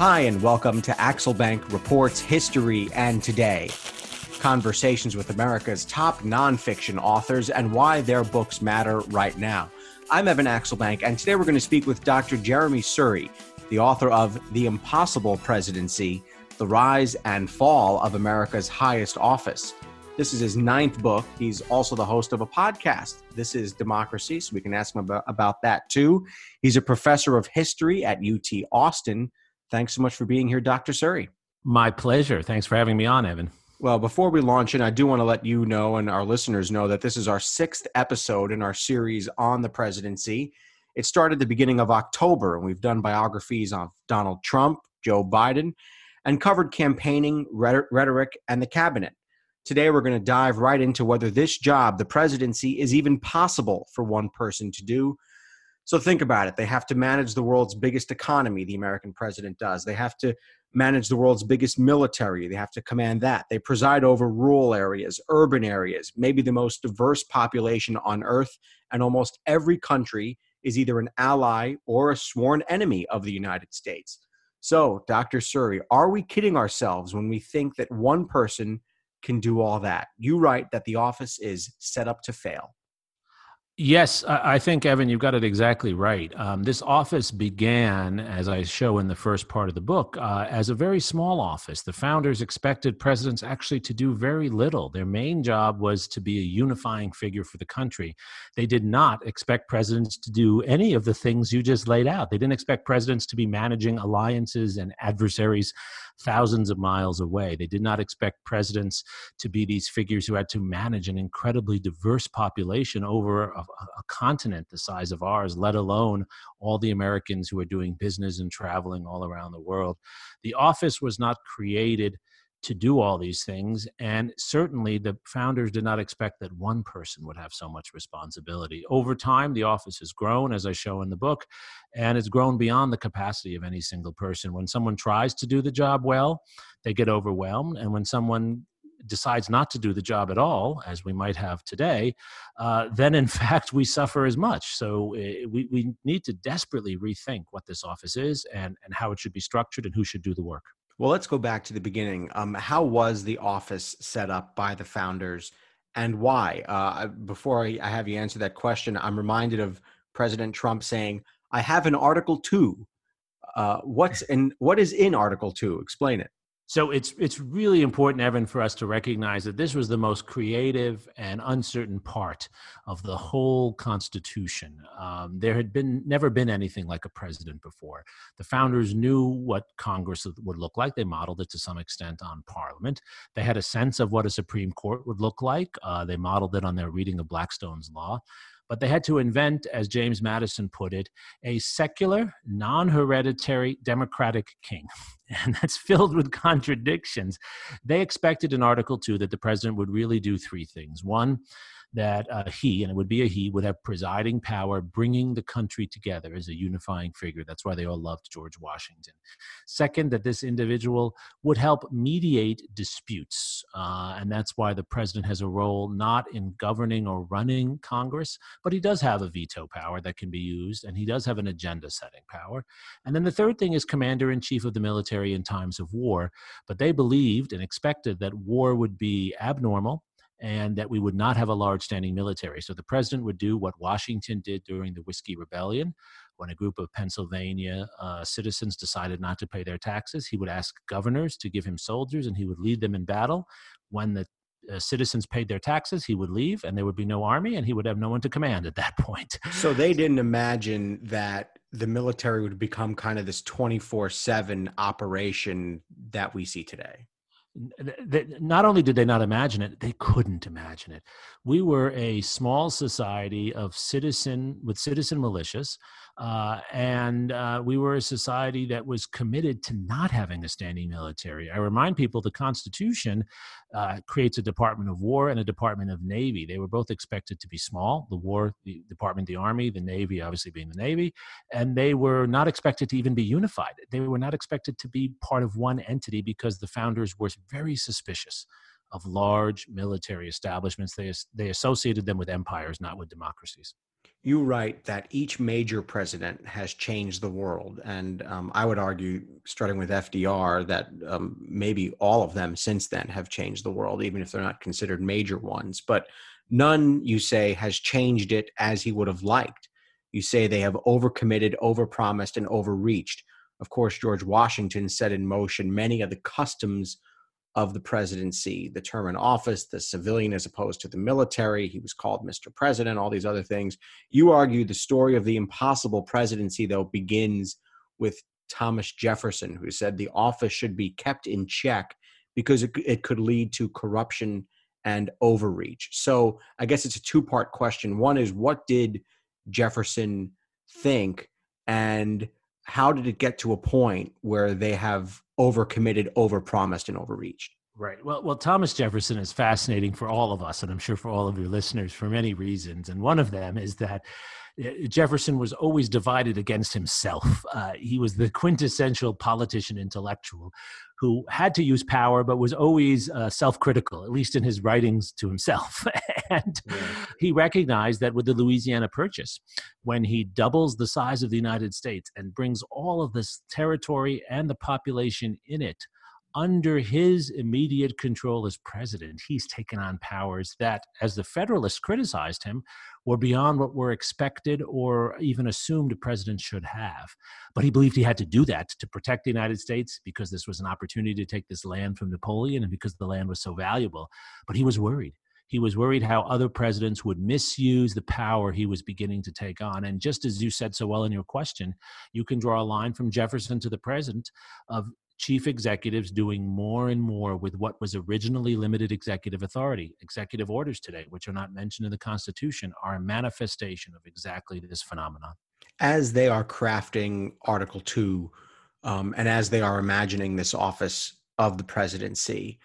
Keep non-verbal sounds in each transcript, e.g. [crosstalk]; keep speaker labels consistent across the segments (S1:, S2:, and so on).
S1: Hi, and welcome to Axelbank Reports History and Today. Conversations with America's top nonfiction authors and why their books matter right now. I'm Evan Axelbank, and today we're going to speak with Dr. Jeremy Suri, the author of The Impossible Presidency The Rise and Fall of America's Highest Office. This is his ninth book. He's also the host of a podcast. This is Democracy, so we can ask him about, about that too. He's a professor of history at UT Austin. Thanks so much for being here, Dr. Suri.
S2: My pleasure. Thanks for having me on, Evan.
S1: Well, before we launch in, I do want to let you know and our listeners know that this is our sixth episode in our series on the presidency. It started the beginning of October, and we've done biographies on Donald Trump, Joe Biden, and covered campaigning, rhetoric, and the cabinet. Today, we're going to dive right into whether this job, the presidency, is even possible for one person to do. So think about it. They have to manage the world's biggest economy, the American president does. They have to manage the world's biggest military. They have to command that. They preside over rural areas, urban areas, maybe the most diverse population on earth. And almost every country is either an ally or a sworn enemy of the United States. So, Dr. Suri, are we kidding ourselves when we think that one person can do all that? You write that the office is set up to fail.
S2: Yes, I think, Evan, you've got it exactly right. Um, this office began, as I show in the first part of the book, uh, as a very small office. The founders expected presidents actually to do very little. Their main job was to be a unifying figure for the country. They did not expect presidents to do any of the things you just laid out. They didn't expect presidents to be managing alliances and adversaries thousands of miles away. They did not expect presidents to be these figures who had to manage an incredibly diverse population over a, a continent the size of ours, let alone all the Americans who are doing business and traveling all around the world. The office was not created to do all these things. And certainly the founders did not expect that one person would have so much responsibility. Over time, the office has grown, as I show in the book, and it's grown beyond the capacity of any single person. When someone tries to do the job well, they get overwhelmed. And when someone decides not to do the job at all, as we might have today, uh, then in [laughs] fact we suffer as much. So uh, we, we need to desperately rethink what this office is and, and how it should be structured and who should do the work.
S1: Well, let's go back to the beginning. Um, how was the office set up by the founders and why? Uh, before I have you answer that question, I'm reminded of President Trump saying, I have an Article 2. Uh, what's [laughs] in, what is in Article 2? Explain it.
S2: So it's it's really important, Evan, for us to recognize that this was the most creative and uncertain part of the whole Constitution. Um, there had been never been anything like a president before. The founders knew what Congress would look like. They modeled it to some extent on Parliament. They had a sense of what a Supreme Court would look like. Uh, they modeled it on their reading of Blackstone's law but they had to invent, as James Madison put it, a secular, non hereditary democratic king. [laughs] And that's filled with contradictions. They expected in Article 2 that the president would really do three things. One, that uh, he, and it would be a he, would have presiding power, bringing the country together as a unifying figure. That's why they all loved George Washington. Second, that this individual would help mediate disputes. Uh, and that's why the president has a role not in governing or running Congress, but he does have a veto power that can be used, and he does have an agenda setting power. And then the third thing is commander in chief of the military in times of war. But they believed and expected that war would be abnormal and that we would not have a large standing military. So the president would do what Washington did during the Whiskey Rebellion. When a group of Pennsylvania uh, citizens decided not to pay their taxes, he would ask governors to give him soldiers and he would lead them in battle. When the uh, citizens paid their taxes, he would leave and there would be no army and he would have no one to command at that [laughs] point.
S1: So they didn't imagine that the military would become kind of this 24 7 operation that we see today
S2: not only did they not imagine it they couldn't imagine it. We were a small society of citizen with citizen militias uh, and uh, we were a society that was committed to not having a standing military. I remind people the Constitution uh, creates a Department of War and a Department of Navy. They were both expected to be small the War, the Department, the Army, the Navy, obviously being the Navy, and they were not expected to even be unified. They were not expected to be part of one entity because the founders were very suspicious of large military establishments. They, they associated them with empires, not with democracies.
S1: You write that each major president has changed the world. And um, I would argue, starting with FDR, that um, maybe all of them since then have changed the world, even if they're not considered major ones. But none, you say, has changed it as he would have liked. You say they have overcommitted, overpromised, and overreached. Of course, George Washington set in motion many of the customs of the presidency, the term in office, the civilian as opposed to the military. He was called Mr. President, all these other things. You argue the story of the impossible presidency, though, begins with Thomas Jefferson, who said the office should be kept in check because it, it could lead to corruption and overreach. So I guess it's a two part question. One is what did Jefferson think? And how did it get to a point where they have overcommitted, overpromised, and overreached?
S2: Right. Well, well, Thomas Jefferson is fascinating for all of us, and I'm sure for all of your listeners for many reasons. And one of them is that Jefferson was always divided against himself. Uh, he was the quintessential politician intellectual who had to use power, but was always uh, self critical, at least in his writings to himself. [laughs] and yeah. he recognized that with the Louisiana Purchase, when he doubles the size of the United States and brings all of this territory and the population in it under his immediate control as president, he's taken on powers that, as the Federalists criticized him, were beyond what were expected or even assumed a president should have. But he believed he had to do that to protect the United States because this was an opportunity to take this land from Napoleon and because the land was so valuable. But he was worried. He was worried how other presidents would misuse the power he was beginning to take on. And just as you said so well in your question, you can draw a line from Jefferson to the present of chief executives doing more and more with what was originally limited executive authority. Executive orders today, which are not mentioned in the Constitution, are a manifestation of exactly this phenomenon.
S1: As they are crafting Article 2 um, and as they are imagining this office of the presidency,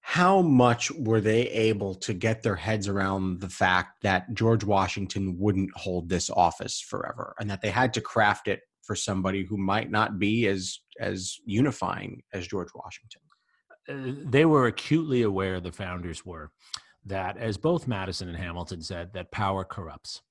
S1: how much were they able to get their heads around the fact that George Washington wouldn't hold this office forever and that they had to craft it for somebody who might not be as as unifying as George Washington.
S2: Uh, they were acutely aware the founders were that as both Madison and Hamilton said that power corrupts.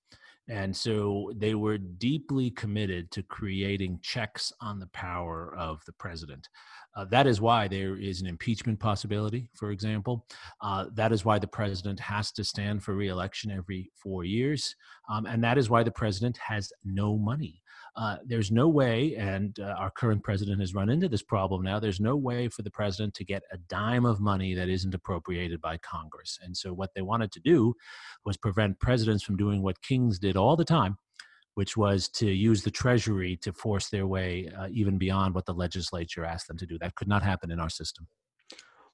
S2: And so they were deeply committed to creating checks on the power of the president. Uh, that is why there is an impeachment possibility, for example. Uh, that is why the president has to stand for reelection every four years. Um, and that is why the president has no money. Uh, there's no way, and uh, our current president has run into this problem now, there's no way for the president to get a dime of money that isn't appropriated by Congress. And so what they wanted to do was prevent presidents from doing what kings did all the time which was to use the Treasury to force their way uh, even beyond what the legislature asked them to do. That could not happen in our system.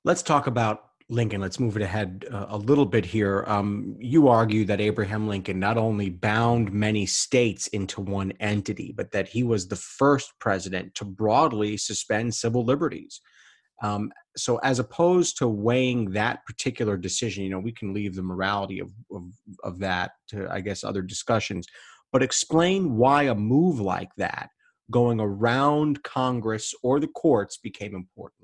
S1: Let's talk about Lincoln. Let's move it ahead uh, a little bit here. Um, you argue that Abraham Lincoln not only bound many states into one entity, but that he was the first president to broadly suspend civil liberties. Um, so, as opposed to weighing that particular decision, you know, we can leave the morality of, of, of that to, I guess, other discussions but explain why a move like that, going around Congress or the courts, became important.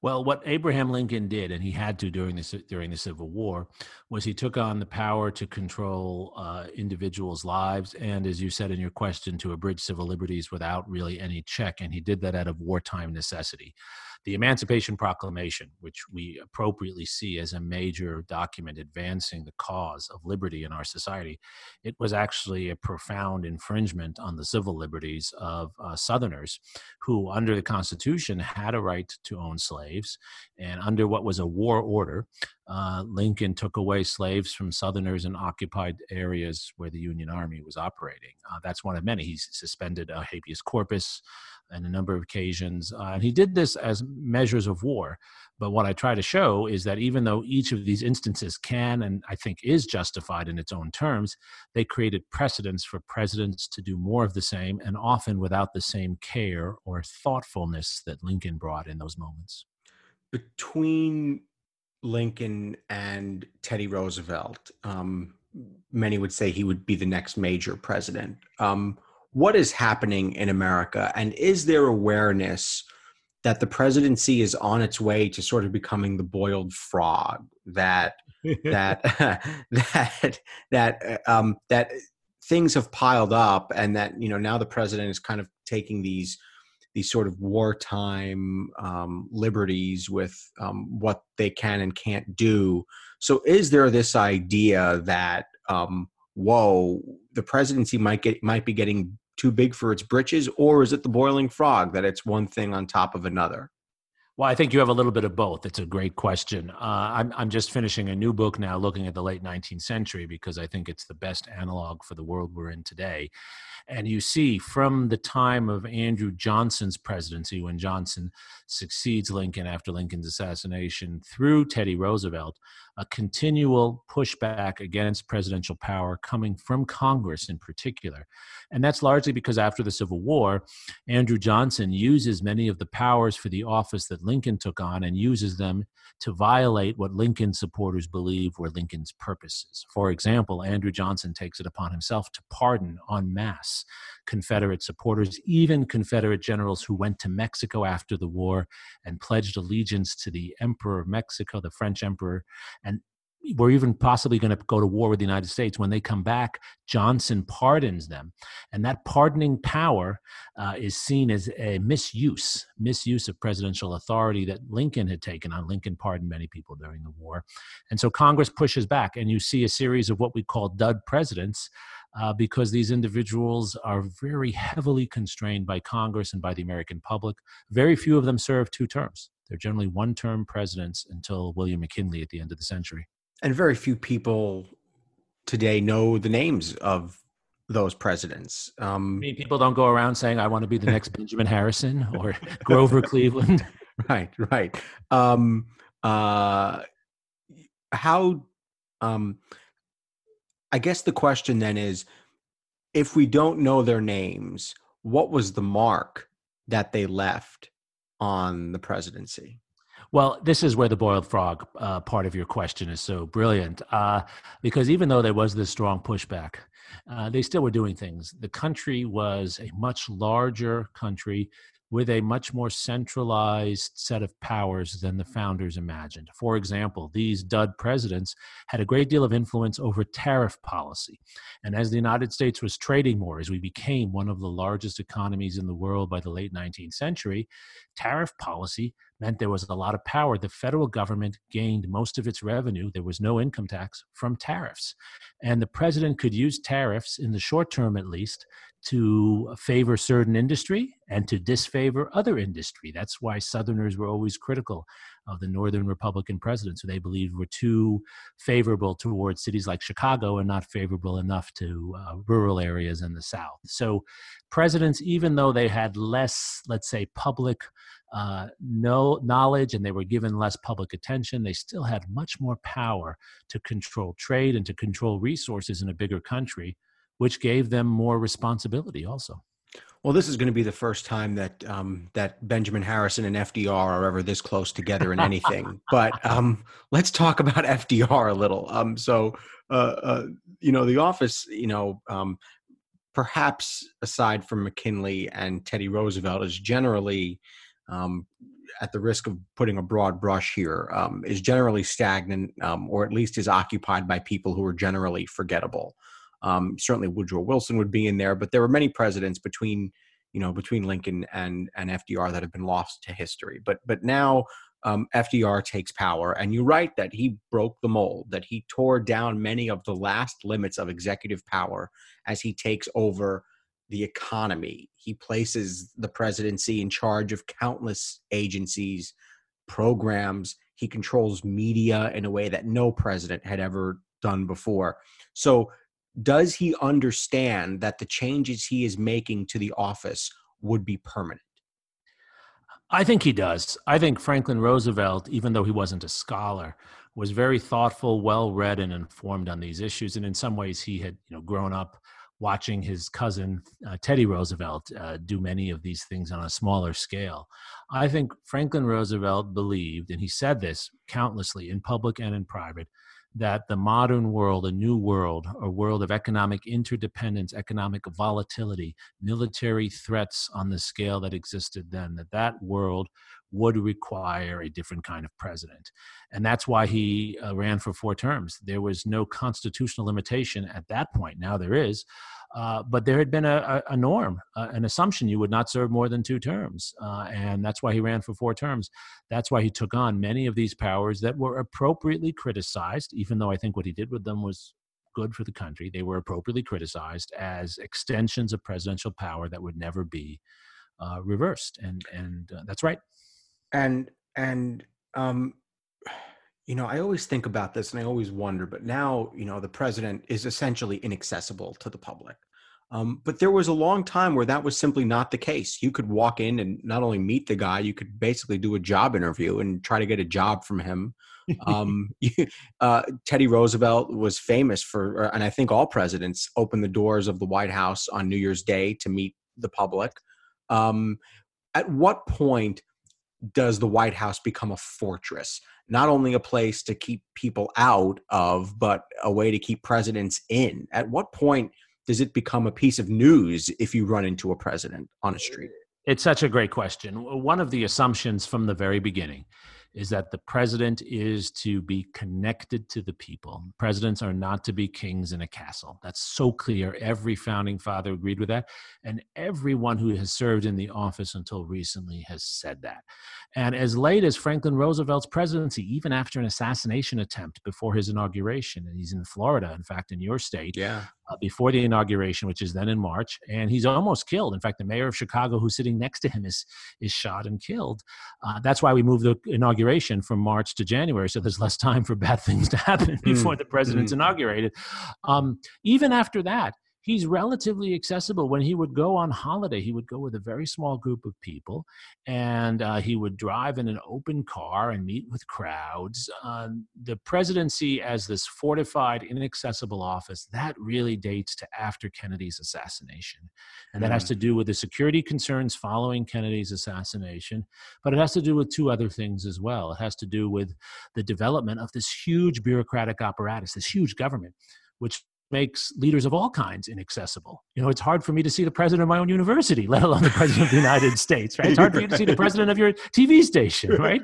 S2: Well, what Abraham Lincoln did, and he had to during the during the Civil War, was he took on the power to control uh, individuals' lives, and as you said in your question, to abridge civil liberties without really any check, and he did that out of wartime necessity the Emancipation Proclamation, which we appropriately see as a major document advancing the cause of liberty in our society, it was actually a profound infringement on the civil liberties of uh, Southerners who, under the Constitution, had a right to own slaves. And under what was a war order, uh, Lincoln took away slaves from Southerners in occupied areas where the Union Army was operating. Uh, that's one of many. He suspended habeas corpus on a number of occasions. Uh, and he did this as measures of war. But what I try to show is that even though each of these instances can and I think is justified in its own terms, they created precedents for presidents to do more of the same and often without the same care or thoughtfulness that Lincoln brought in those moments.
S1: Between Lincoln and Teddy Roosevelt, um, many would say he would be the next major president. Um, what is happening in America, and is there awareness that the presidency is on its way to sort of becoming the boiled frog that that [laughs] [laughs] that that uh, um, that things have piled up and that you know now the president is kind of taking these these sort of wartime um, liberties with um, what they can and can't do. So is there this idea that um, whoa the presidency might get might be getting too big for its britches or is it the boiling frog that it's one thing on top of another
S2: well, I think you have a little bit of both. It's a great question. Uh, I'm, I'm just finishing a new book now looking at the late 19th century because I think it's the best analog for the world we're in today. And you see from the time of Andrew Johnson's presidency, when Johnson succeeds Lincoln after Lincoln's assassination, through Teddy Roosevelt, a continual pushback against presidential power coming from Congress in particular. And that's largely because after the Civil War, Andrew Johnson uses many of the powers for the office that Lincoln took on and uses them to violate what Lincoln supporters believe were Lincoln's purposes. For example, Andrew Johnson takes it upon himself to pardon en masse Confederate supporters, even Confederate generals who went to Mexico after the war and pledged allegiance to the Emperor of Mexico, the French Emperor, and were even possibly going to go to war with the United States. When they come back, Johnson pardons them. And that pardoning power uh, is seen as a misuse, misuse of presidential authority that Lincoln had taken on. Lincoln pardoned many people during the war. And so Congress pushes back, and you see a series of what we call dud presidents. Uh, because these individuals are very heavily constrained by Congress and by the American public. Very few of them serve two terms. They're generally one term presidents until William McKinley at the end of the century
S1: and very few people today know the names of those presidents.
S2: Um, I mean, people don't go around saying, "I want to be the next [laughs] Benjamin Harrison or Grover Cleveland." [laughs]
S1: Right, right. Um, uh, how? Um, I guess the question then is, if we don't know their names, what was the mark that they left on the presidency?
S2: Well, this is where the boiled frog uh, part of your question is so brilliant, uh, because even though there was this strong pushback, uh, they still were doing things. The country was a much larger country with a much more centralized set of powers than the founders imagined. For example, these dud presidents had a great deal of influence over tariff policy. And as the United States was trading more, as we became one of the largest economies in the world by the late 19th century, tariff policy meant there was a lot of power. The federal government gained most of its revenue. There was no income tax from tariffs. And the president could use tariffs, in the short term at least, to favor certain industry and to disfavor other industry. That's why Southerners were always critical of the Northern Republican presidents, who they believed were too favorable towards cities like Chicago and not favorable enough to uh, rural areas in the South. So, presidents, even though they had less, let's say, public uh, no knowledge and they were given less public attention, they still had much more power to control trade and to control resources in a bigger country, which gave them more responsibility also.
S1: Well, this is going to be the first time that um, that Benjamin Harrison and FDR are ever this close together in anything. [laughs] but um, let's talk about FDR a little. Um, so, uh, uh, you know, the office, you know, um, perhaps aside from McKinley and Teddy Roosevelt, is generally um, at the risk of putting a broad brush here, um, is generally stagnant um, or at least is occupied by people who are generally forgettable. Um, certainly Woodrow Wilson would be in there, but there were many presidents between, you know, between Lincoln and, and FDR that have been lost to history. But, but now um, FDR takes power, and you write that he broke the mold, that he tore down many of the last limits of executive power as he takes over the economy. He places the presidency in charge of countless agencies, programs. He controls media in a way that no president had ever done before. So, does he understand that the changes he is making to the office would be permanent?
S2: I think he does. I think Franklin Roosevelt, even though he wasn't a scholar, was very thoughtful, well read, and informed on these issues. And in some ways, he had you know grown up watching his cousin uh, Teddy Roosevelt uh, do many of these things on a smaller scale. I think Franklin Roosevelt believed, and he said this countlessly in public and in private, that the modern world, a new world, a world of economic interdependence, economic volatility, military threats on the scale that existed then, that that world would require a different kind of president. And that's why he uh, ran for four terms. There was no constitutional limitation at that point. Now there is. Uh, but there had been a, a, norm, uh, an assumption you would not serve more than two terms. Uh, and that's why he ran for four terms. That's why he took on many of these powers that were appropriately criticized, even though I think what he did with them was good for the country. They were appropriately criticized as extensions of presidential power that would never be uh, reversed. And, and uh, that's right.
S1: And, and, um, you know, I always think about this and I always wonder, but now, you know, the president is essentially inaccessible to the public. Um, but there was a long time where that was simply not the case. You could walk in and not only meet the guy, you could basically do a job interview and try to get a job from him. [laughs] Um, [laughs] uh, Teddy Roosevelt was famous for, and I think all presidents open the doors of the White House on New Year's Day to meet the public. Um, at what point does the White House become a fortress? Not only a place to keep people out of, but a way to keep presidents in. At what point does it become a piece of news if you run into a president on a street?
S2: It's such a great question. One of the assumptions from the very beginning is that the president is to be connected to the people. Presidents are not to be kings in a castle. That's so clear. Every founding father agreed with that. And everyone who has served in the office until recently has said that. And as late as Franklin Roosevelt's presidency, even after an assassination attempt before his inauguration, and he's in Florida, in fact, in your state,
S1: yeah.
S2: Uh, before the inauguration, which is then in March, and he's almost killed. In fact, the mayor of Chicago, who's sitting next to him, is is shot and killed. Uh, that's why we moved the inauguration from March to January, so there's less time for bad things to happen [laughs] before mm. the president's mm. inaugurated. Um, even after that, he's relatively accessible. When he would go on holiday, he would go with a very small group of people, and uh, he would drive in an open car and meet with crowds. Uh, the presidency, as this fortified, inaccessible office, that really dates to after Kennedy's assassination, and that mm. has to do with the security concerns following Kennedy's assassination. But it has to do with two other things as well. It has to do with the development of this huge bureaucratic apparatus, this huge government which makes leaders of all kinds inaccessible. You know, it's hard for me to see the president of my own university, [laughs] let alone the president of the United [laughs] States, right? It's hard for you to see the president of your TV station, right?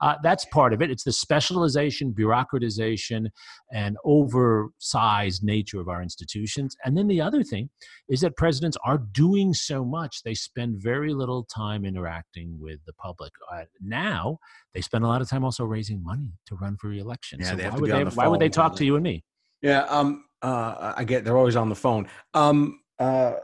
S2: Uh, that's part of it. It's the specialization, bureaucratization, and oversized nature of our institutions. And then the other thing is that presidents are doing so much, they spend very little time interacting with the public. Uh, now, they spend a lot of time also raising money to run for reelection.
S1: Yeah,
S2: so why would, they, why would they talk to you and me?
S1: Yeah, um, uh, I get they're always on the phone. Um, uh,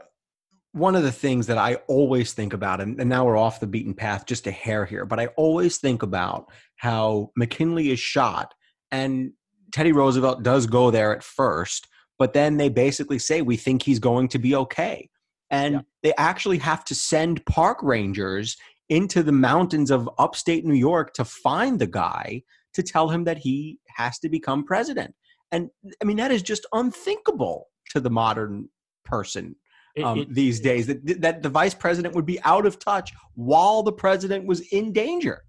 S1: one of the things that I always think about, and, and now we're off the beaten path just a hair here, but I always think about how McKinley is shot, and Teddy Roosevelt does go there at first, but then they basically say we think he's going to be okay, and yeah. they actually have to send park rangers into the mountains of upstate New York to find the guy to tell him that he has to become president. And I mean, that is just unthinkable to the modern person um, it, it, these days that, that the vice president would be out of touch while the president was in danger.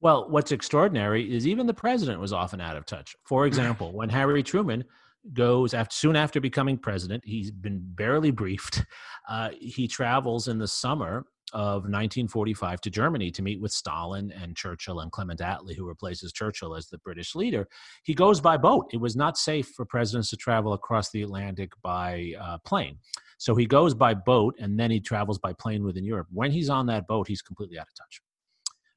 S2: Well, what's extraordinary is even the president was often out of touch. For example, when Harry Truman goes after soon after becoming president, he's been barely briefed. Uh, he travels in the summer of 1945 to Germany to meet with Stalin and Churchill and Clement Attlee, who replaces Churchill as the British leader. He goes by boat. It was not safe for presidents to travel across the Atlantic by uh, plane. So he goes by boat and then he travels by plane within Europe. When he's on that boat, he's completely out of touch.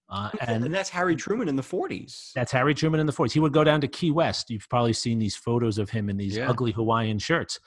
S1: Uh, and, and, that's Harry Truman in the 40s.
S2: That's Harry Truman in the 40s. He would go down to Key West. You've probably seen these photos of him in these yeah. ugly Hawaiian shirts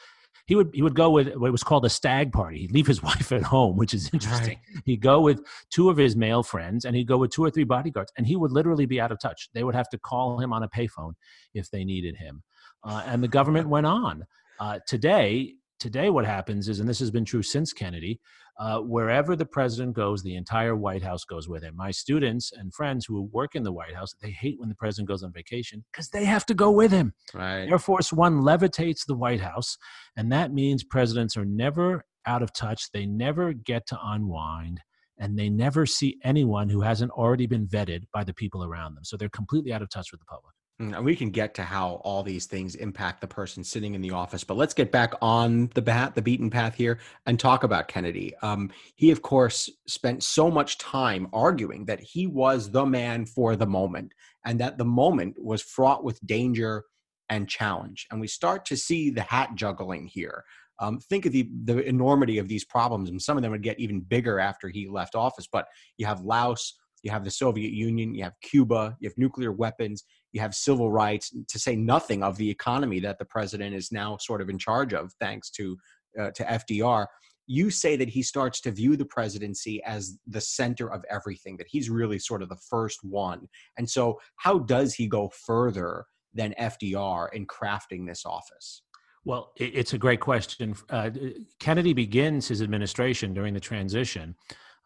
S2: he would he would go with what was called a stag party. He'd leave his [laughs] wife at home, which is interesting. Right. He'd go with two of his male friends, and he'd go with two or three bodyguards, and he would literally be out of touch. They would have to call him on a payphone if they needed him, uh, and the government went on. Uh, today, today, what happens is, and this has been true since Kennedy, uh, wherever the president goes, the entire White House goes with him. My students and friends who work in the White House, they hate when the president goes on vacation because they have to go with him.
S1: Right.
S2: Air Force One levitates the White House, and that means presidents are never out of touch. They never get to unwind, and they never see anyone who hasn't already been vetted by the people around them. So they're completely out of touch with the public.
S1: Mm, and we can get to how all these things impact the person sitting in the office, but let's get back on the bat, the beaten path here, and talk about Kennedy. Um, he, of course, spent so much time arguing that he was the man for the moment, and that the moment was fraught with danger and challenge. And we start to see the hat juggling here. Um, think of the the enormity of these problems, and some of them would get even bigger after he left office. But you have Laos, you have the Soviet Union, you have Cuba, you have nuclear weapons, you have civil rights, to say nothing of the economy that the president is now sort of in charge of, thanks to uh, to FDR. You say that he starts to view the presidency as the center of everything, that he's really sort of the first one. And so, how does he go further than FDR in crafting this office?
S2: Well, it's a great question. Uh, Kennedy begins his administration during the transition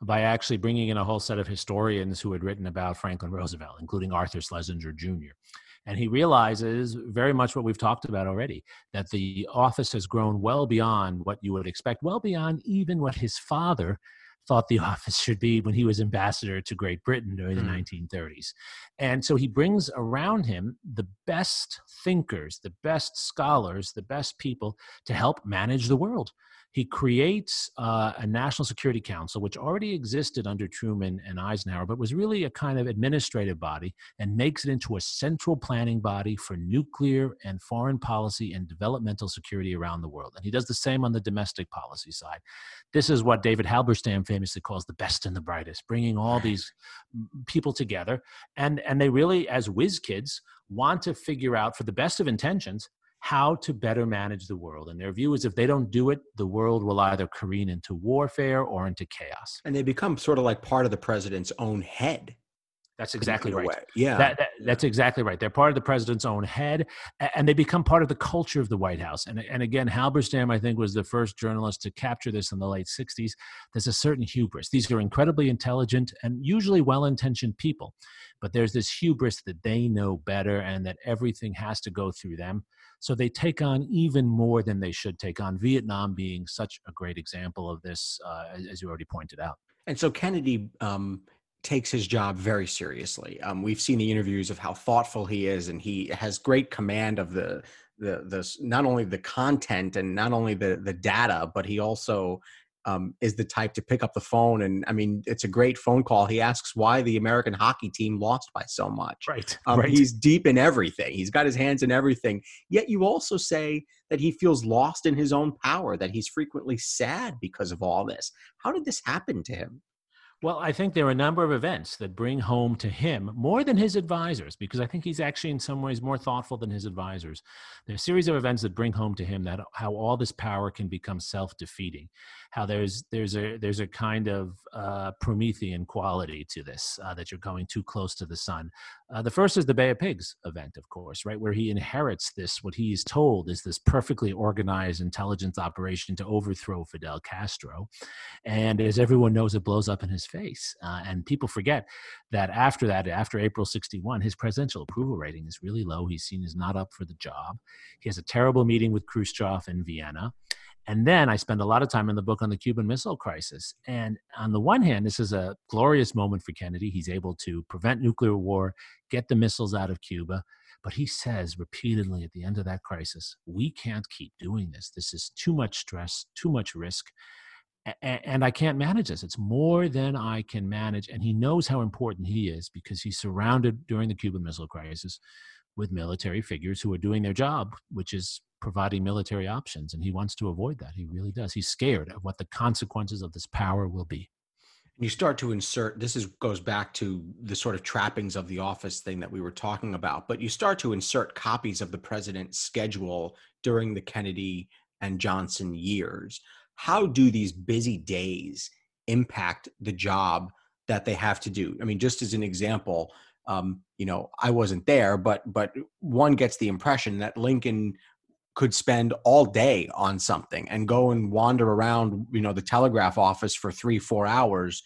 S2: by actually bringing in a whole set of historians who had written about Franklin Roosevelt, including Arthur Schlesinger Jr. And he realizes very much what we've talked about already that the office has grown well beyond what you would expect, well beyond even what his father thought the [laughs] office should be when he was ambassador to Great Britain during the mm. 1930s. And so he brings around him the best thinkers, the best scholars, the best people to help manage the world he creates uh, a National Security Council, which already existed under Truman and Eisenhower, but was really a kind of administrative body, and makes it into a central planning body for nuclear and foreign policy and developmental security around the world. And he does the same on the domestic policy side. This is what David Halberstam famously calls the best and the brightest, bringing all these people together. And, and they really, as whiz kids, want to figure out, for the best of intentions, how to better manage the world. And their view is if they don't do it, the world will either careen into warfare or into chaos.
S1: And they become sort of like part of the president's own head.
S2: That's exactly right.
S1: Yeah.
S2: That, that, that's exactly right. They're part of the president's own head, and they become part of the culture of the White House. And, and again, Halberstam, I think, was the first journalist to capture this in the late 60s. There's a certain hubris. These are incredibly intelligent and usually well intentioned people, but there's this hubris that they know better and that everything has to go through them. So they take on even more than they should take on, Vietnam being such a great example of this, uh, as you already pointed out.
S1: And so Kennedy um, takes his job very seriously. Um, we've seen the interviews of how thoughtful he is, and he has great command of the the the not only the content and not only the the data, but he also um, is the type to pick up the phone and I mean it's a great phone call. He asks why the American hockey team lost by so much.
S2: Right.
S1: Um,
S2: right.
S1: He's deep in everything. He's got his hands in everything. Yet you also say that he feels lost in his own power. That he's frequently sad because of all this. How did this happen to him?
S2: Well, I think there are a number of events that bring home to him more than his advisors, because I think he's actually in some ways more thoughtful than his advisors. There are a series of events that bring home to him that how all this power can become self-defeating, how there's there's a there's a kind of uh, Promethean quality to this uh, that you're going too close to the sun. Uh, the first is the Bay of Pigs event, of course, right, where he inherits this what he is told is this perfectly organized intelligence operation to overthrow Fidel Castro, and as everyone knows, it blows up in his face. Uh, and people forget that after that, after April 61, his presidential approval rating is really low. He's seen as not up for the job. He has a terrible meeting with Khrushchev in Vienna. And then I spend a lot of time in the book on the Cuban Missile Crisis. And on the one hand, this is a glorious moment for Kennedy. He's able to prevent nuclear war, get the missiles out of Cuba. But he says repeatedly at the end of that crisis, we can't keep doing this. This is too much stress, too much risk and I can't manage this. It's more than I can manage. And he knows how important he is because he's surrounded during the Cuban Missile Crisis with military figures who are doing their job, which is providing military options. And he wants to avoid that. He really does. He's scared of what the consequences of this power will be.
S1: You start to insert this is goes back to the sort of trappings of the office thing that we were talking about, but you start to insert copies of the president's schedule during the Kennedy and Johnson years how do these busy days impact the job that they have to do? I mean, just as an example, um, you know, I wasn't there, but but one gets the impression that Lincoln could spend all day on something and go and wander around, you know, the telegraph office for three, four hours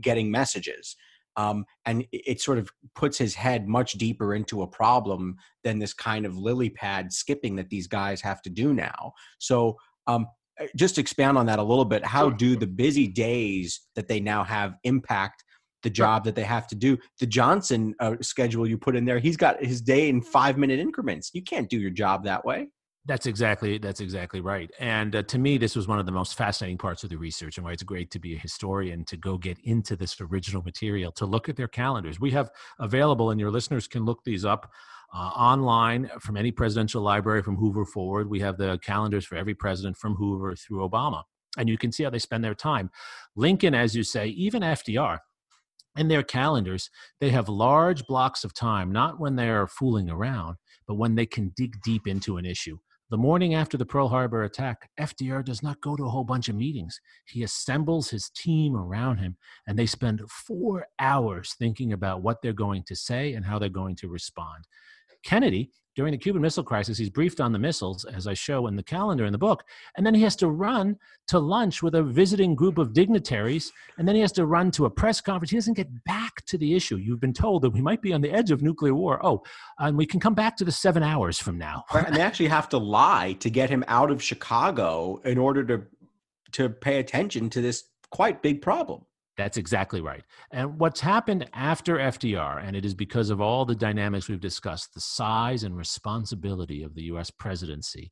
S1: getting messages. Um, and it sort of puts his head much deeper into a problem than this kind of lily pad skipping that these guys have to do now. So, um, uh, just expand on that a little bit. How do the busy days that they now have impact the job that they have to do. The Johnson uh, schedule you put in there, he's got his day in five minute increments. You can't do your job that way.
S2: That's exactly that's exactly right. And uh, to me, this was one of the most fascinating parts of the research, and why it's great to be a historian to go get into this original material to look at their calendars. We have available, and your listeners can look these up uh, online from any presidential library from Hoover forward. We have the calendars for every president from Hoover through Obama, and you can see how they spend their time. Lincoln, as you say, even FDR in their calendars, they have large blocks of time, not when they're fooling around, but when they can dig deep into an issue. The morning after the Pearl Harbor attack, FDR does not go to a whole bunch of meetings. He assembles his team around him, and they spend four hours thinking about what they're going to say and how they're going to respond. Kennedy during the Cuban Missile Crisis, he's briefed on the missiles, as I show in the calendar in the book, and then he has to run to lunch with a visiting group of dignitaries, and then he has to run to a press conference. He doesn't get back to the issue. You've been told that we might be on the edge of nuclear war. Oh, and we can come back to the seven hours from now.
S1: and they [laughs] actually have to lie to get him out of Chicago in order to to pay attention to this quite big problem.
S2: That's exactly right. And what's happened after FDR, and it is because of all the dynamics we've discussed, the size and responsibility of the US presidency,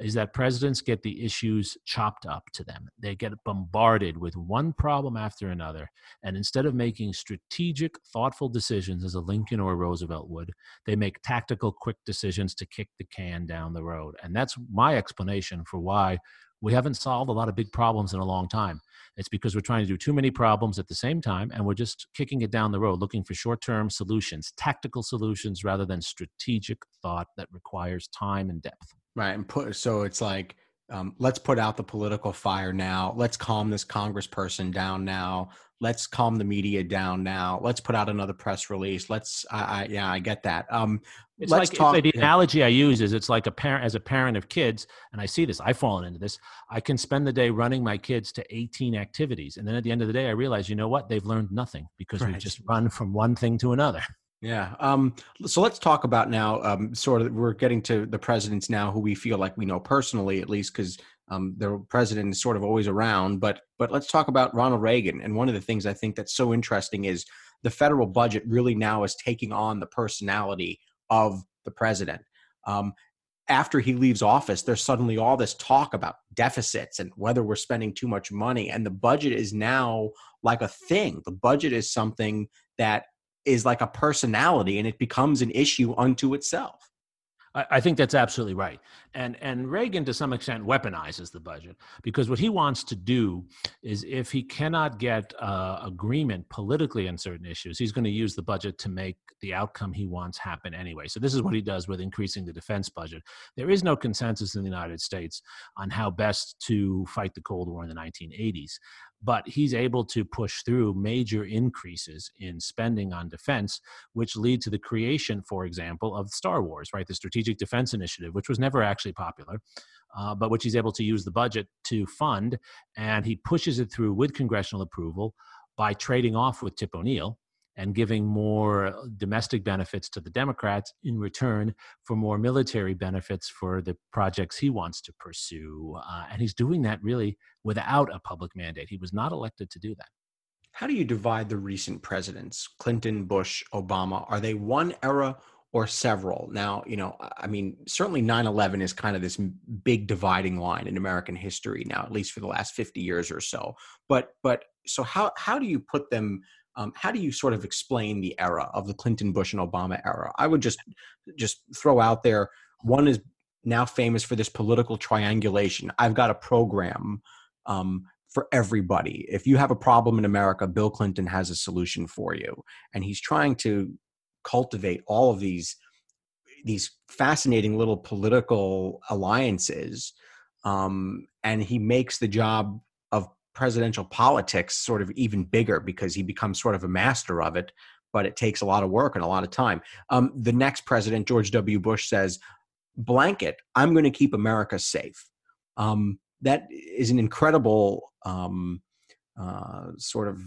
S2: is that presidents get the issues chopped up to them. They get bombarded with one problem after another. And instead of making strategic, thoughtful decisions as a Lincoln or a Roosevelt would, they make tactical, quick decisions to kick the can down the road. And that's my explanation for why we haven't solved a lot of big problems in a long time. It's because we're trying to do too many problems at the same time and we're just kicking it down the road, looking for short term solutions, tactical solutions rather than strategic thought that requires time and depth.
S1: Right. And put, so it's like, um, let's put out the political fire now. Let's calm this congressperson down now. Let's calm the media down now. Let's put out another press release. Let's, I, I yeah, I get that. Um,
S2: it's Let's like talk, the analogy I use is it's like a parent as a parent of kids, and I see this. I've fallen into this. I can spend the day running my kids to 18 activities, and then at the end of the day, I realize, you know what? They've learned nothing because right. we've just run from one thing to another.
S1: Yeah. Um, so let's talk about now. Um, sort of, we're getting to the presidents now, who we feel like we know personally, at least, because um, the president is sort of always around. But but let's talk about Ronald Reagan. And one of the things I think that's so interesting is the federal budget really now is taking on the personality of the president. Um, after he leaves office, there's suddenly all this talk about deficits and whether we're spending too much money. And the budget is now like a thing. The budget is something that is like a personality and it becomes an issue unto itself.
S2: I, think that's absolutely right. And and Reagan to some extent weaponizes the budget because what he wants to do is if he cannot get uh, agreement politically on certain issues, he's going to use the budget to make the outcome he wants happen anyway. So this is what he does with increasing the defense budget. There is no consensus in the United States on how best to fight the Cold War in the 1980s but he's able to push through major increases in spending on defense, which lead to the creation, for example, of Star Wars, right? The Strategic Defense Initiative, which was never actually popular, uh, but which he's able to use the budget to fund. And he pushes it through with congressional approval by trading off with Tip O'Neill and giving more domestic benefits to the Democrats in return for more military benefits for the projects he wants to pursue. Uh, and he's doing that really without a public mandate. He was not elected to do that.
S1: How do you divide the recent presidents, Clinton, Bush, Obama? Are they one era or several? Now, you know, I mean, certainly 9 11 is kind of this big dividing line in American history now, at least for the last 50 years or so. But, but, so how, how do you put them um, how do you sort of explain the era of the Clinton, Bush, and Obama era? I would just just throw out there one is now famous for this political triangulation. I've got a program um, for everybody. If you have a problem in America, Bill Clinton has a solution for you, and he's trying to cultivate all of these these fascinating little political alliances um, and he makes the job presidential politics sort of even bigger because he becomes sort of a master of it but it takes a lot of work and a lot of time. Um, the next president george w. Bush says blanket i'm going to keep america safe. Um, that is an incredible um, uh, sort of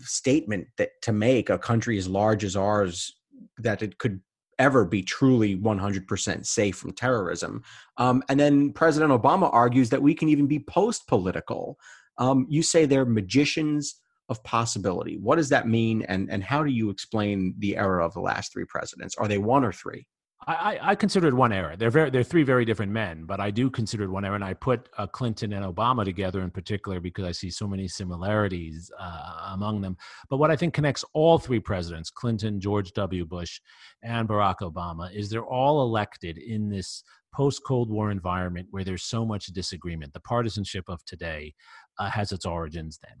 S1: statement that to make a country as large as ours that it could ever be truly 100% safe from terrorism. Um, and then President Obama argues that we can even be post political um, you say they're magicians of possibility. What does that mean, and and how do you explain the era of the last three presidents? Are they one or three?
S2: I, I consider it one era. They're very, they're three very different men, but I do consider it one era. And I put uh, Clinton and Obama together in particular because I see so many similarities uh, among them. But what I think connects all three presidents, Clinton, George W. Bush, and Barack Obama, is they're all elected in this post Cold War environment where there's so much disagreement. The partisanship of today uh, has its origins then.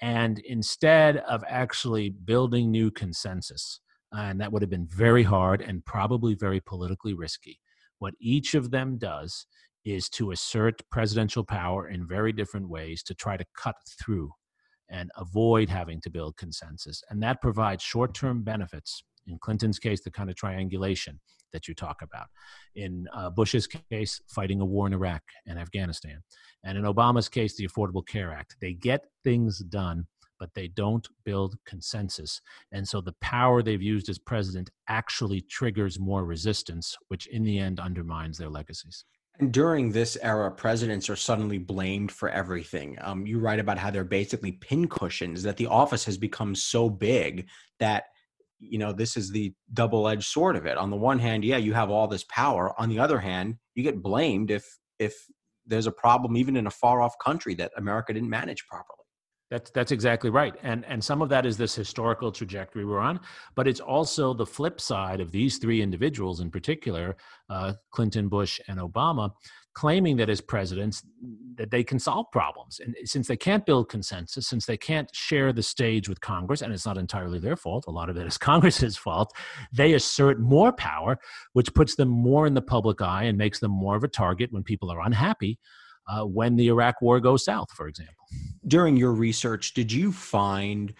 S2: And instead of actually building new consensus, and that would have been very hard and probably very politically risky. What each of them does is to assert presidential power in very different ways to try to cut through and avoid having to build consensus. And that provides short term benefits. In Clinton's case, the kind of triangulation that you talk about. In uh, Bush's case, fighting a war in Iraq and Afghanistan. And in Obama's case, the Affordable Care Act. They get things done but they don't build consensus. And so the power they've used as president actually triggers more resistance, which in the end undermines their legacies.
S1: And during this era, presidents are suddenly blamed for everything. Um, you write about how they're basically pincushions, that the office has become so big that, you know, this is the double edged sword of it. On the one hand, yeah, you have all this power. On the other hand, you get blamed if, if, there's a problem even in a far off country that America didn't manage properly.
S2: That's that's exactly right, and and some of that is this historical trajectory we're on, but it's also the flip side of these three individuals in particular, uh, Clinton, Bush, and Obama, claiming that as presidents that they can solve problems, and since they can't build consensus, since they can't share the stage with Congress, and it's not entirely their fault, a lot of it is [laughs] Congress's fault, they assert more power, which puts them more in the public eye and makes them more of a target when people are unhappy uh, when the Iraq war goes south, for example.
S1: During your research, did you find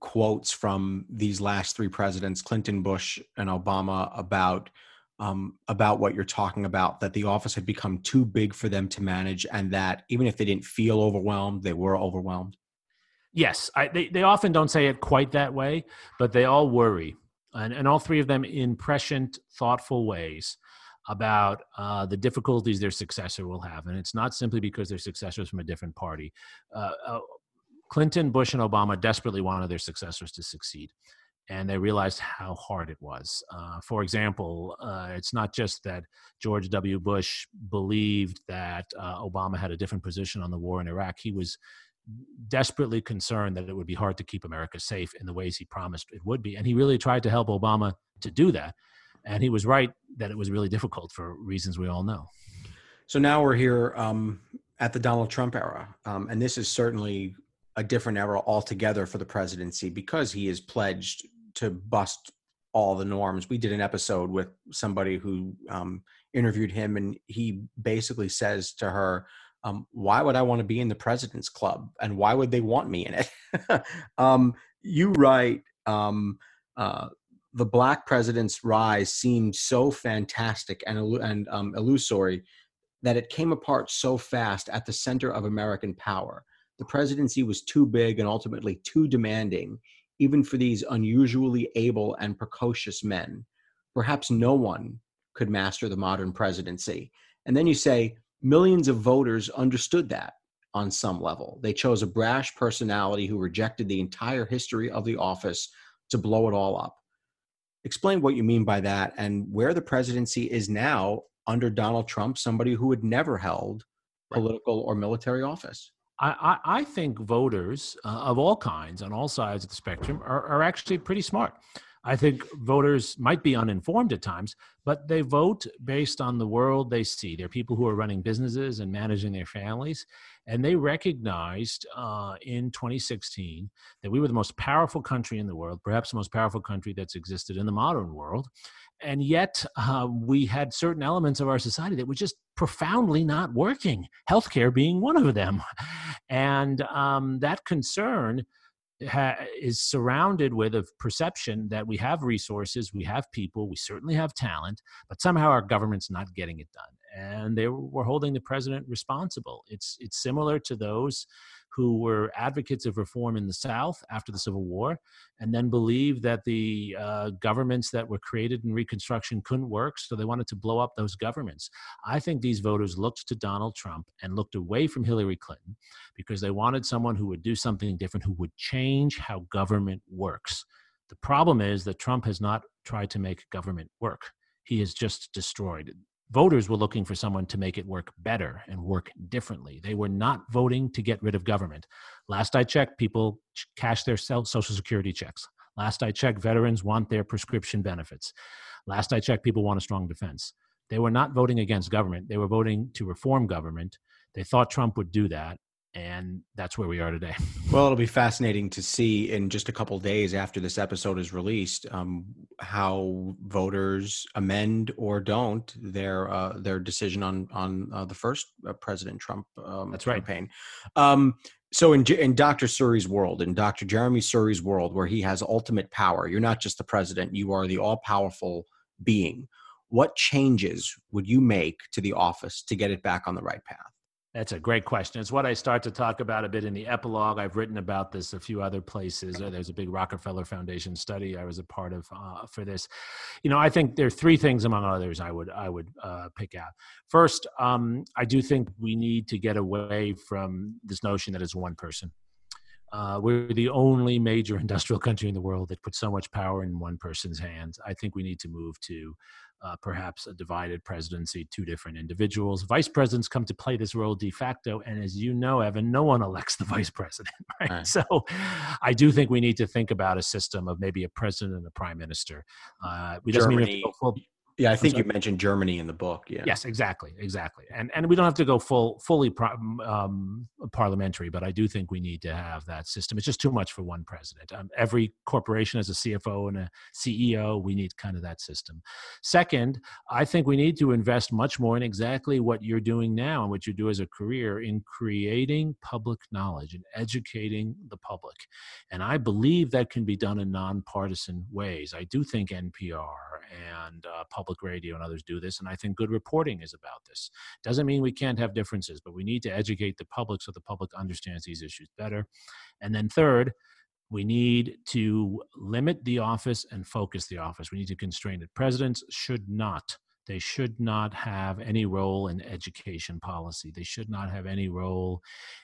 S1: quotes from these last three presidents, Clinton, Bush, and Obama, about um, about what you're talking about? That the office had become too big for them to manage, and that even if they didn't feel overwhelmed, they were overwhelmed.
S2: Yes, I, they they often don't say it quite that way, but they all worry, and, and all three of them in prescient, thoughtful ways about uh, the difficulties their successor will have. And it's not simply because their successors from a different party. Uh, uh, Clinton, Bush, and Obama desperately wanted their successors to succeed. And they realized how hard it was. Uh, for example, uh, it's not just that George W. Bush believed that uh, Obama had a different position on the war in Iraq. He was desperately concerned that it would be hard to keep America safe in the ways he promised it would be. And he really tried to help Obama to do that and he was right that it was really difficult for reasons we all know.
S1: So now we're here um, at the Donald Trump era, um, and this is certainly a different era altogether for the presidency because he is pledged to bust all the norms. We did an episode with somebody who um, interviewed him, and he basically says to her, um, "Why would I want to be in the president's club, and why would they want me in it?" [laughs] um, you write um, uh, the black president's rise seemed so fantastic and, and um, illusory that it came apart so fast at the center of American power. The presidency was too big and ultimately too demanding, even for these unusually able and precocious men. Perhaps no one could master the modern presidency. And then you say millions of voters understood that on some level. They chose a brash personality who rejected the entire history of the office to blow it all up explain what you mean by that and where the presidency is now under Donald Trump, somebody who had never held political or military office.
S2: I, I, think voters uh, of all kinds on all sides of the spectrum are, are actually pretty smart. I think voters might be uninformed at times, but they vote based on the world they see. They're people who are running businesses and managing their families. And they recognized uh, in 2016 that we were the most powerful country in the world, perhaps the most powerful country that's existed in the modern world. And yet, uh, we had certain elements of our society that were just profoundly not working, healthcare being one of them. [laughs] And um, that concern ha- is surrounded with a perception that we have resources, we have people, we certainly have talent, but somehow our government's not getting it done. And they were holding the president responsible. It's it's similar to those who were advocates of reform in the South after the Civil War, and then believed that the uh, governments that were created in Reconstruction couldn't work, so they wanted to blow up those governments. I think these voters looked to Donald Trump and looked away from Hillary Clinton because they wanted someone who would do something different, who would change how government works. The problem is that Trump has not tried to make government work. He has just destroyed voters were looking for someone to make it work better and work differently. They were not voting to get rid of government. Last I checked, people cash their social security checks. Last I checked, veterans want their prescription benefits. Last I checked, people want a strong defense. They were not voting against government. They were voting to reform government. They thought Trump would do that and that's where we are today. [laughs]
S1: Well, it'll be fascinating to see in just a couple days after this episode is released um, how voters amend or don't their uh, their decision on on uh, the first uh, President Trump um,
S2: that's
S1: campaign. Um, so in in Dr. Suri's world, in Dr. Jeremy Suri's world, where he has ultimate power, you're not just the president; you are the all powerful being. What changes would you make to the office to get it back on the right path?
S2: That's a great question. It's what I start to talk about a bit in the epilogue. I've written about this a few other places. Uh, there's a big Rockefeller Foundation study I was a part of uh, for this. You know, I think there are three things among others I would I would uh, pick out. First, um, I do think we need to get away from this notion that it's one person. Uh, we're the only major [laughs] industrial country in the world that puts so much power in one person's hands. I think we need to move to uh, perhaps a divided presidency, two different individuals. Vice presidents come to play this role de facto. And as you know, Evan, no one [laughs] elects the vice president, [laughs] right? right. So I do think we need to think about a system of maybe a president and a prime minister. Uh, we
S1: Germany, doesn't mean to go full, yeah, I think you mentioned Germany in the book. Yeah.
S2: Yes, exactly, exactly. And and we don't have to go full fully pro, um, parliamentary, but I do think we need to have that system. It's just too much for one president. Um, every corporation has a CFO and a CEO. We need kind of that system. Second, I think we need to invest much more in exactly what you're doing now and what you do as a career in creating public knowledge and educating the public. And I believe that can be done in nonpartisan ways. I do think NPR and uh, public radio and others do this, and I think good reporting is about this. Doesn't mean we can't have differences, but we need to educate the public so the public understands these issues better. And then third, we need to limit the office and focus the office. We need to constrain it. Presidents should not they should not have any role in education policy. They should not have any role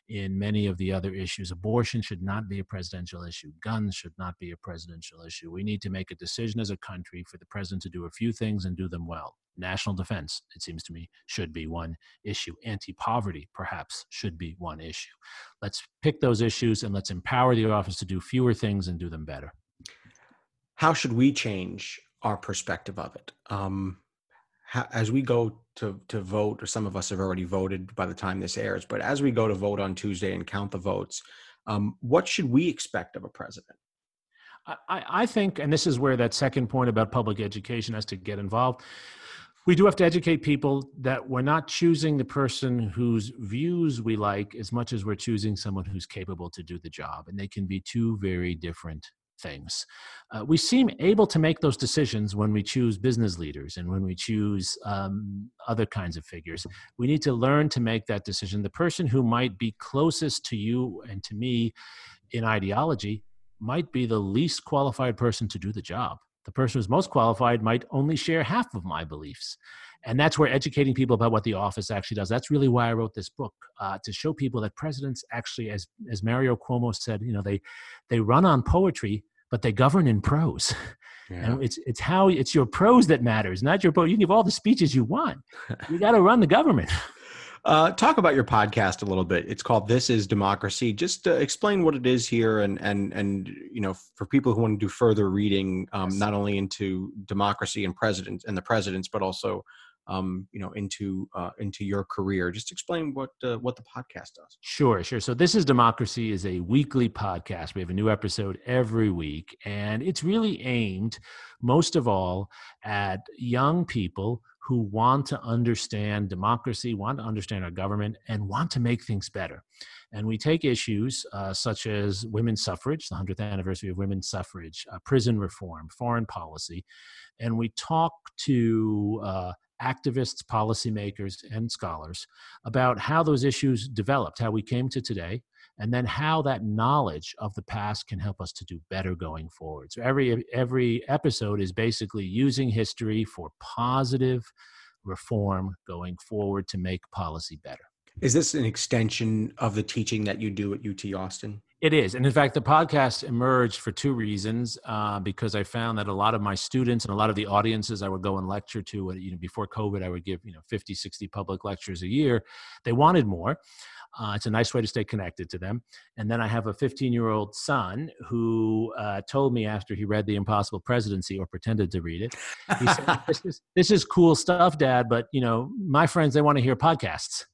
S2: in many of the other issues. Abortion should not be a presidential issue. Guns should not be a presidential issue. We need to make a decision as a country for the president to do a few things and do them well. National defense, it seems to me, should be one issue. Anti poverty, perhaps, should be one issue. Let's pick those issues and let's empower the office to do fewer things and do them better.
S1: How should we change our perspective of it? Um, as we go to to vote, or some of us have already voted by the time this airs, but as we go to vote on Tuesday and count the votes, um, what should we expect of a president?
S2: I, I think, and this is where that second point about public education has to get involved. We do have to educate people that we're not choosing the person whose views we like as much as we're choosing someone who's capable to do the job. And they can be two very different things. Uh, we seem able to make those decisions when we choose business leaders and when we choose um, other kinds of figures. We need to learn to make that decision. The person who might be closest to you and to me in ideology might be the least qualified person to do the job. The person who's most qualified might only share half of my beliefs. And that's where educating people about what the office actually does. That's really why I wrote this book uh, to show people that presidents actually, as as Mario Cuomo said, you know, they they run on poetry, but they govern in prose. [laughs] Yeah. And it's it's how it's your prose that matters, not your poetry. You can give all the speeches you want. You [laughs] got to run the government.
S1: Uh, talk about your podcast a little bit. It's called "This Is Democracy." Just uh, explain what it is here, and and and you know, for people who want to do further reading, um, yes. not only into democracy and presidents and the presidents, but also um, you know into uh, into your career. Just explain what uh, what the podcast does.
S2: Sure, sure. So this is Democracy is a weekly podcast. We have a new episode every week, and it's really aimed most of all at young people who want to understand democracy, want to understand our government, and want to make things better. And we take issues uh, such as women's suffrage, the 100th anniversary of women's suffrage, uh, prison reform, foreign policy, and we talk to uh, activists, policymakers, and scholars about how those issues developed, how we came to today, and then how that knowledge of the past can help us to do better going forward. So every every episode is basically using history for positive reform going forward to make policy better.
S1: Is this an extension of the teaching that you do at UT Austin?
S2: It is. And in fact, the podcast emerged for two reasons. Uh, because I found that a lot of my students and a lot of the audiences I would go and lecture to, you know, before COVID, I would give, you know, 50, 60 public lectures a year. They wanted more. Uh, it's a nice way to stay connected to them. And then I have a 15 year old son who uh, told me after he read The Impossible Presidency or pretended to read it, he said, [laughs] this, is, this is cool stuff, Dad, but, you know, my friends, they want to hear podcasts.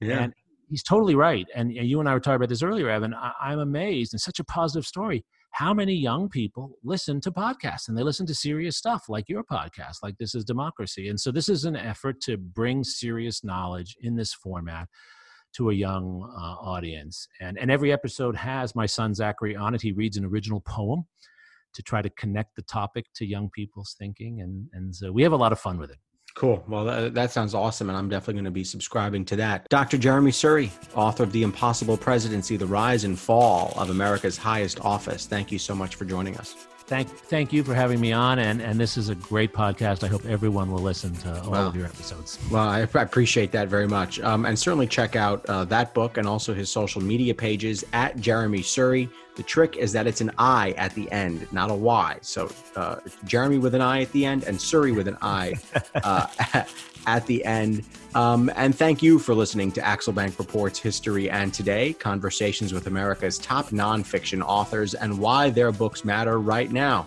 S2: Yeah. And he's totally right. And, you and I were talking about this earlier, Evan. I, I'm amazed and such a positive story. How many young people listen to podcasts and they listen to serious stuff like your podcast, like This is Democracy? And so this is an effort to bring serious knowledge in this format to a young uh, audience. And, and every episode has my son Zachary on it. He reads an original poem to try to connect the topic to young people's thinking. And, and so we have a lot of fun with it.
S1: Cool. Well, that, that, sounds awesome, and I'm definitely going to be subscribing to that. Dr. Jeremy Suri, author of The Impossible Presidency The Rise and Fall of America's Highest Office. Thank you so much for joining us.
S2: Thank, thank you for having me on, and, and this is a great podcast. I hope everyone will listen to all wow. of your episodes.
S1: Well, I, I appreciate that very much, um, and certainly check out uh, that book and also his social media pages at Jeremy Suri. The trick is that it's an I at the end, not a Y. So uh, Jeremy with an I at the end and Suri with an I [laughs] uh, at the end. Um, and thank you for listening to Axelbank Reports History and Today, conversations with America's top nonfiction authors and why their books matter right now.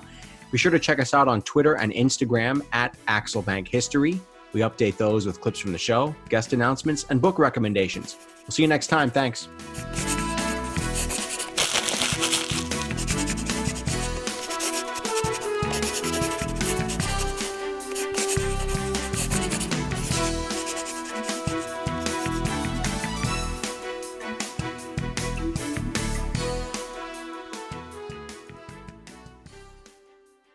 S1: Be sure to check us out on Twitter and Instagram at Axelbank History. We update those with clips from the show, guest announcements, and book recommendations. We'll see you next time. Thanks.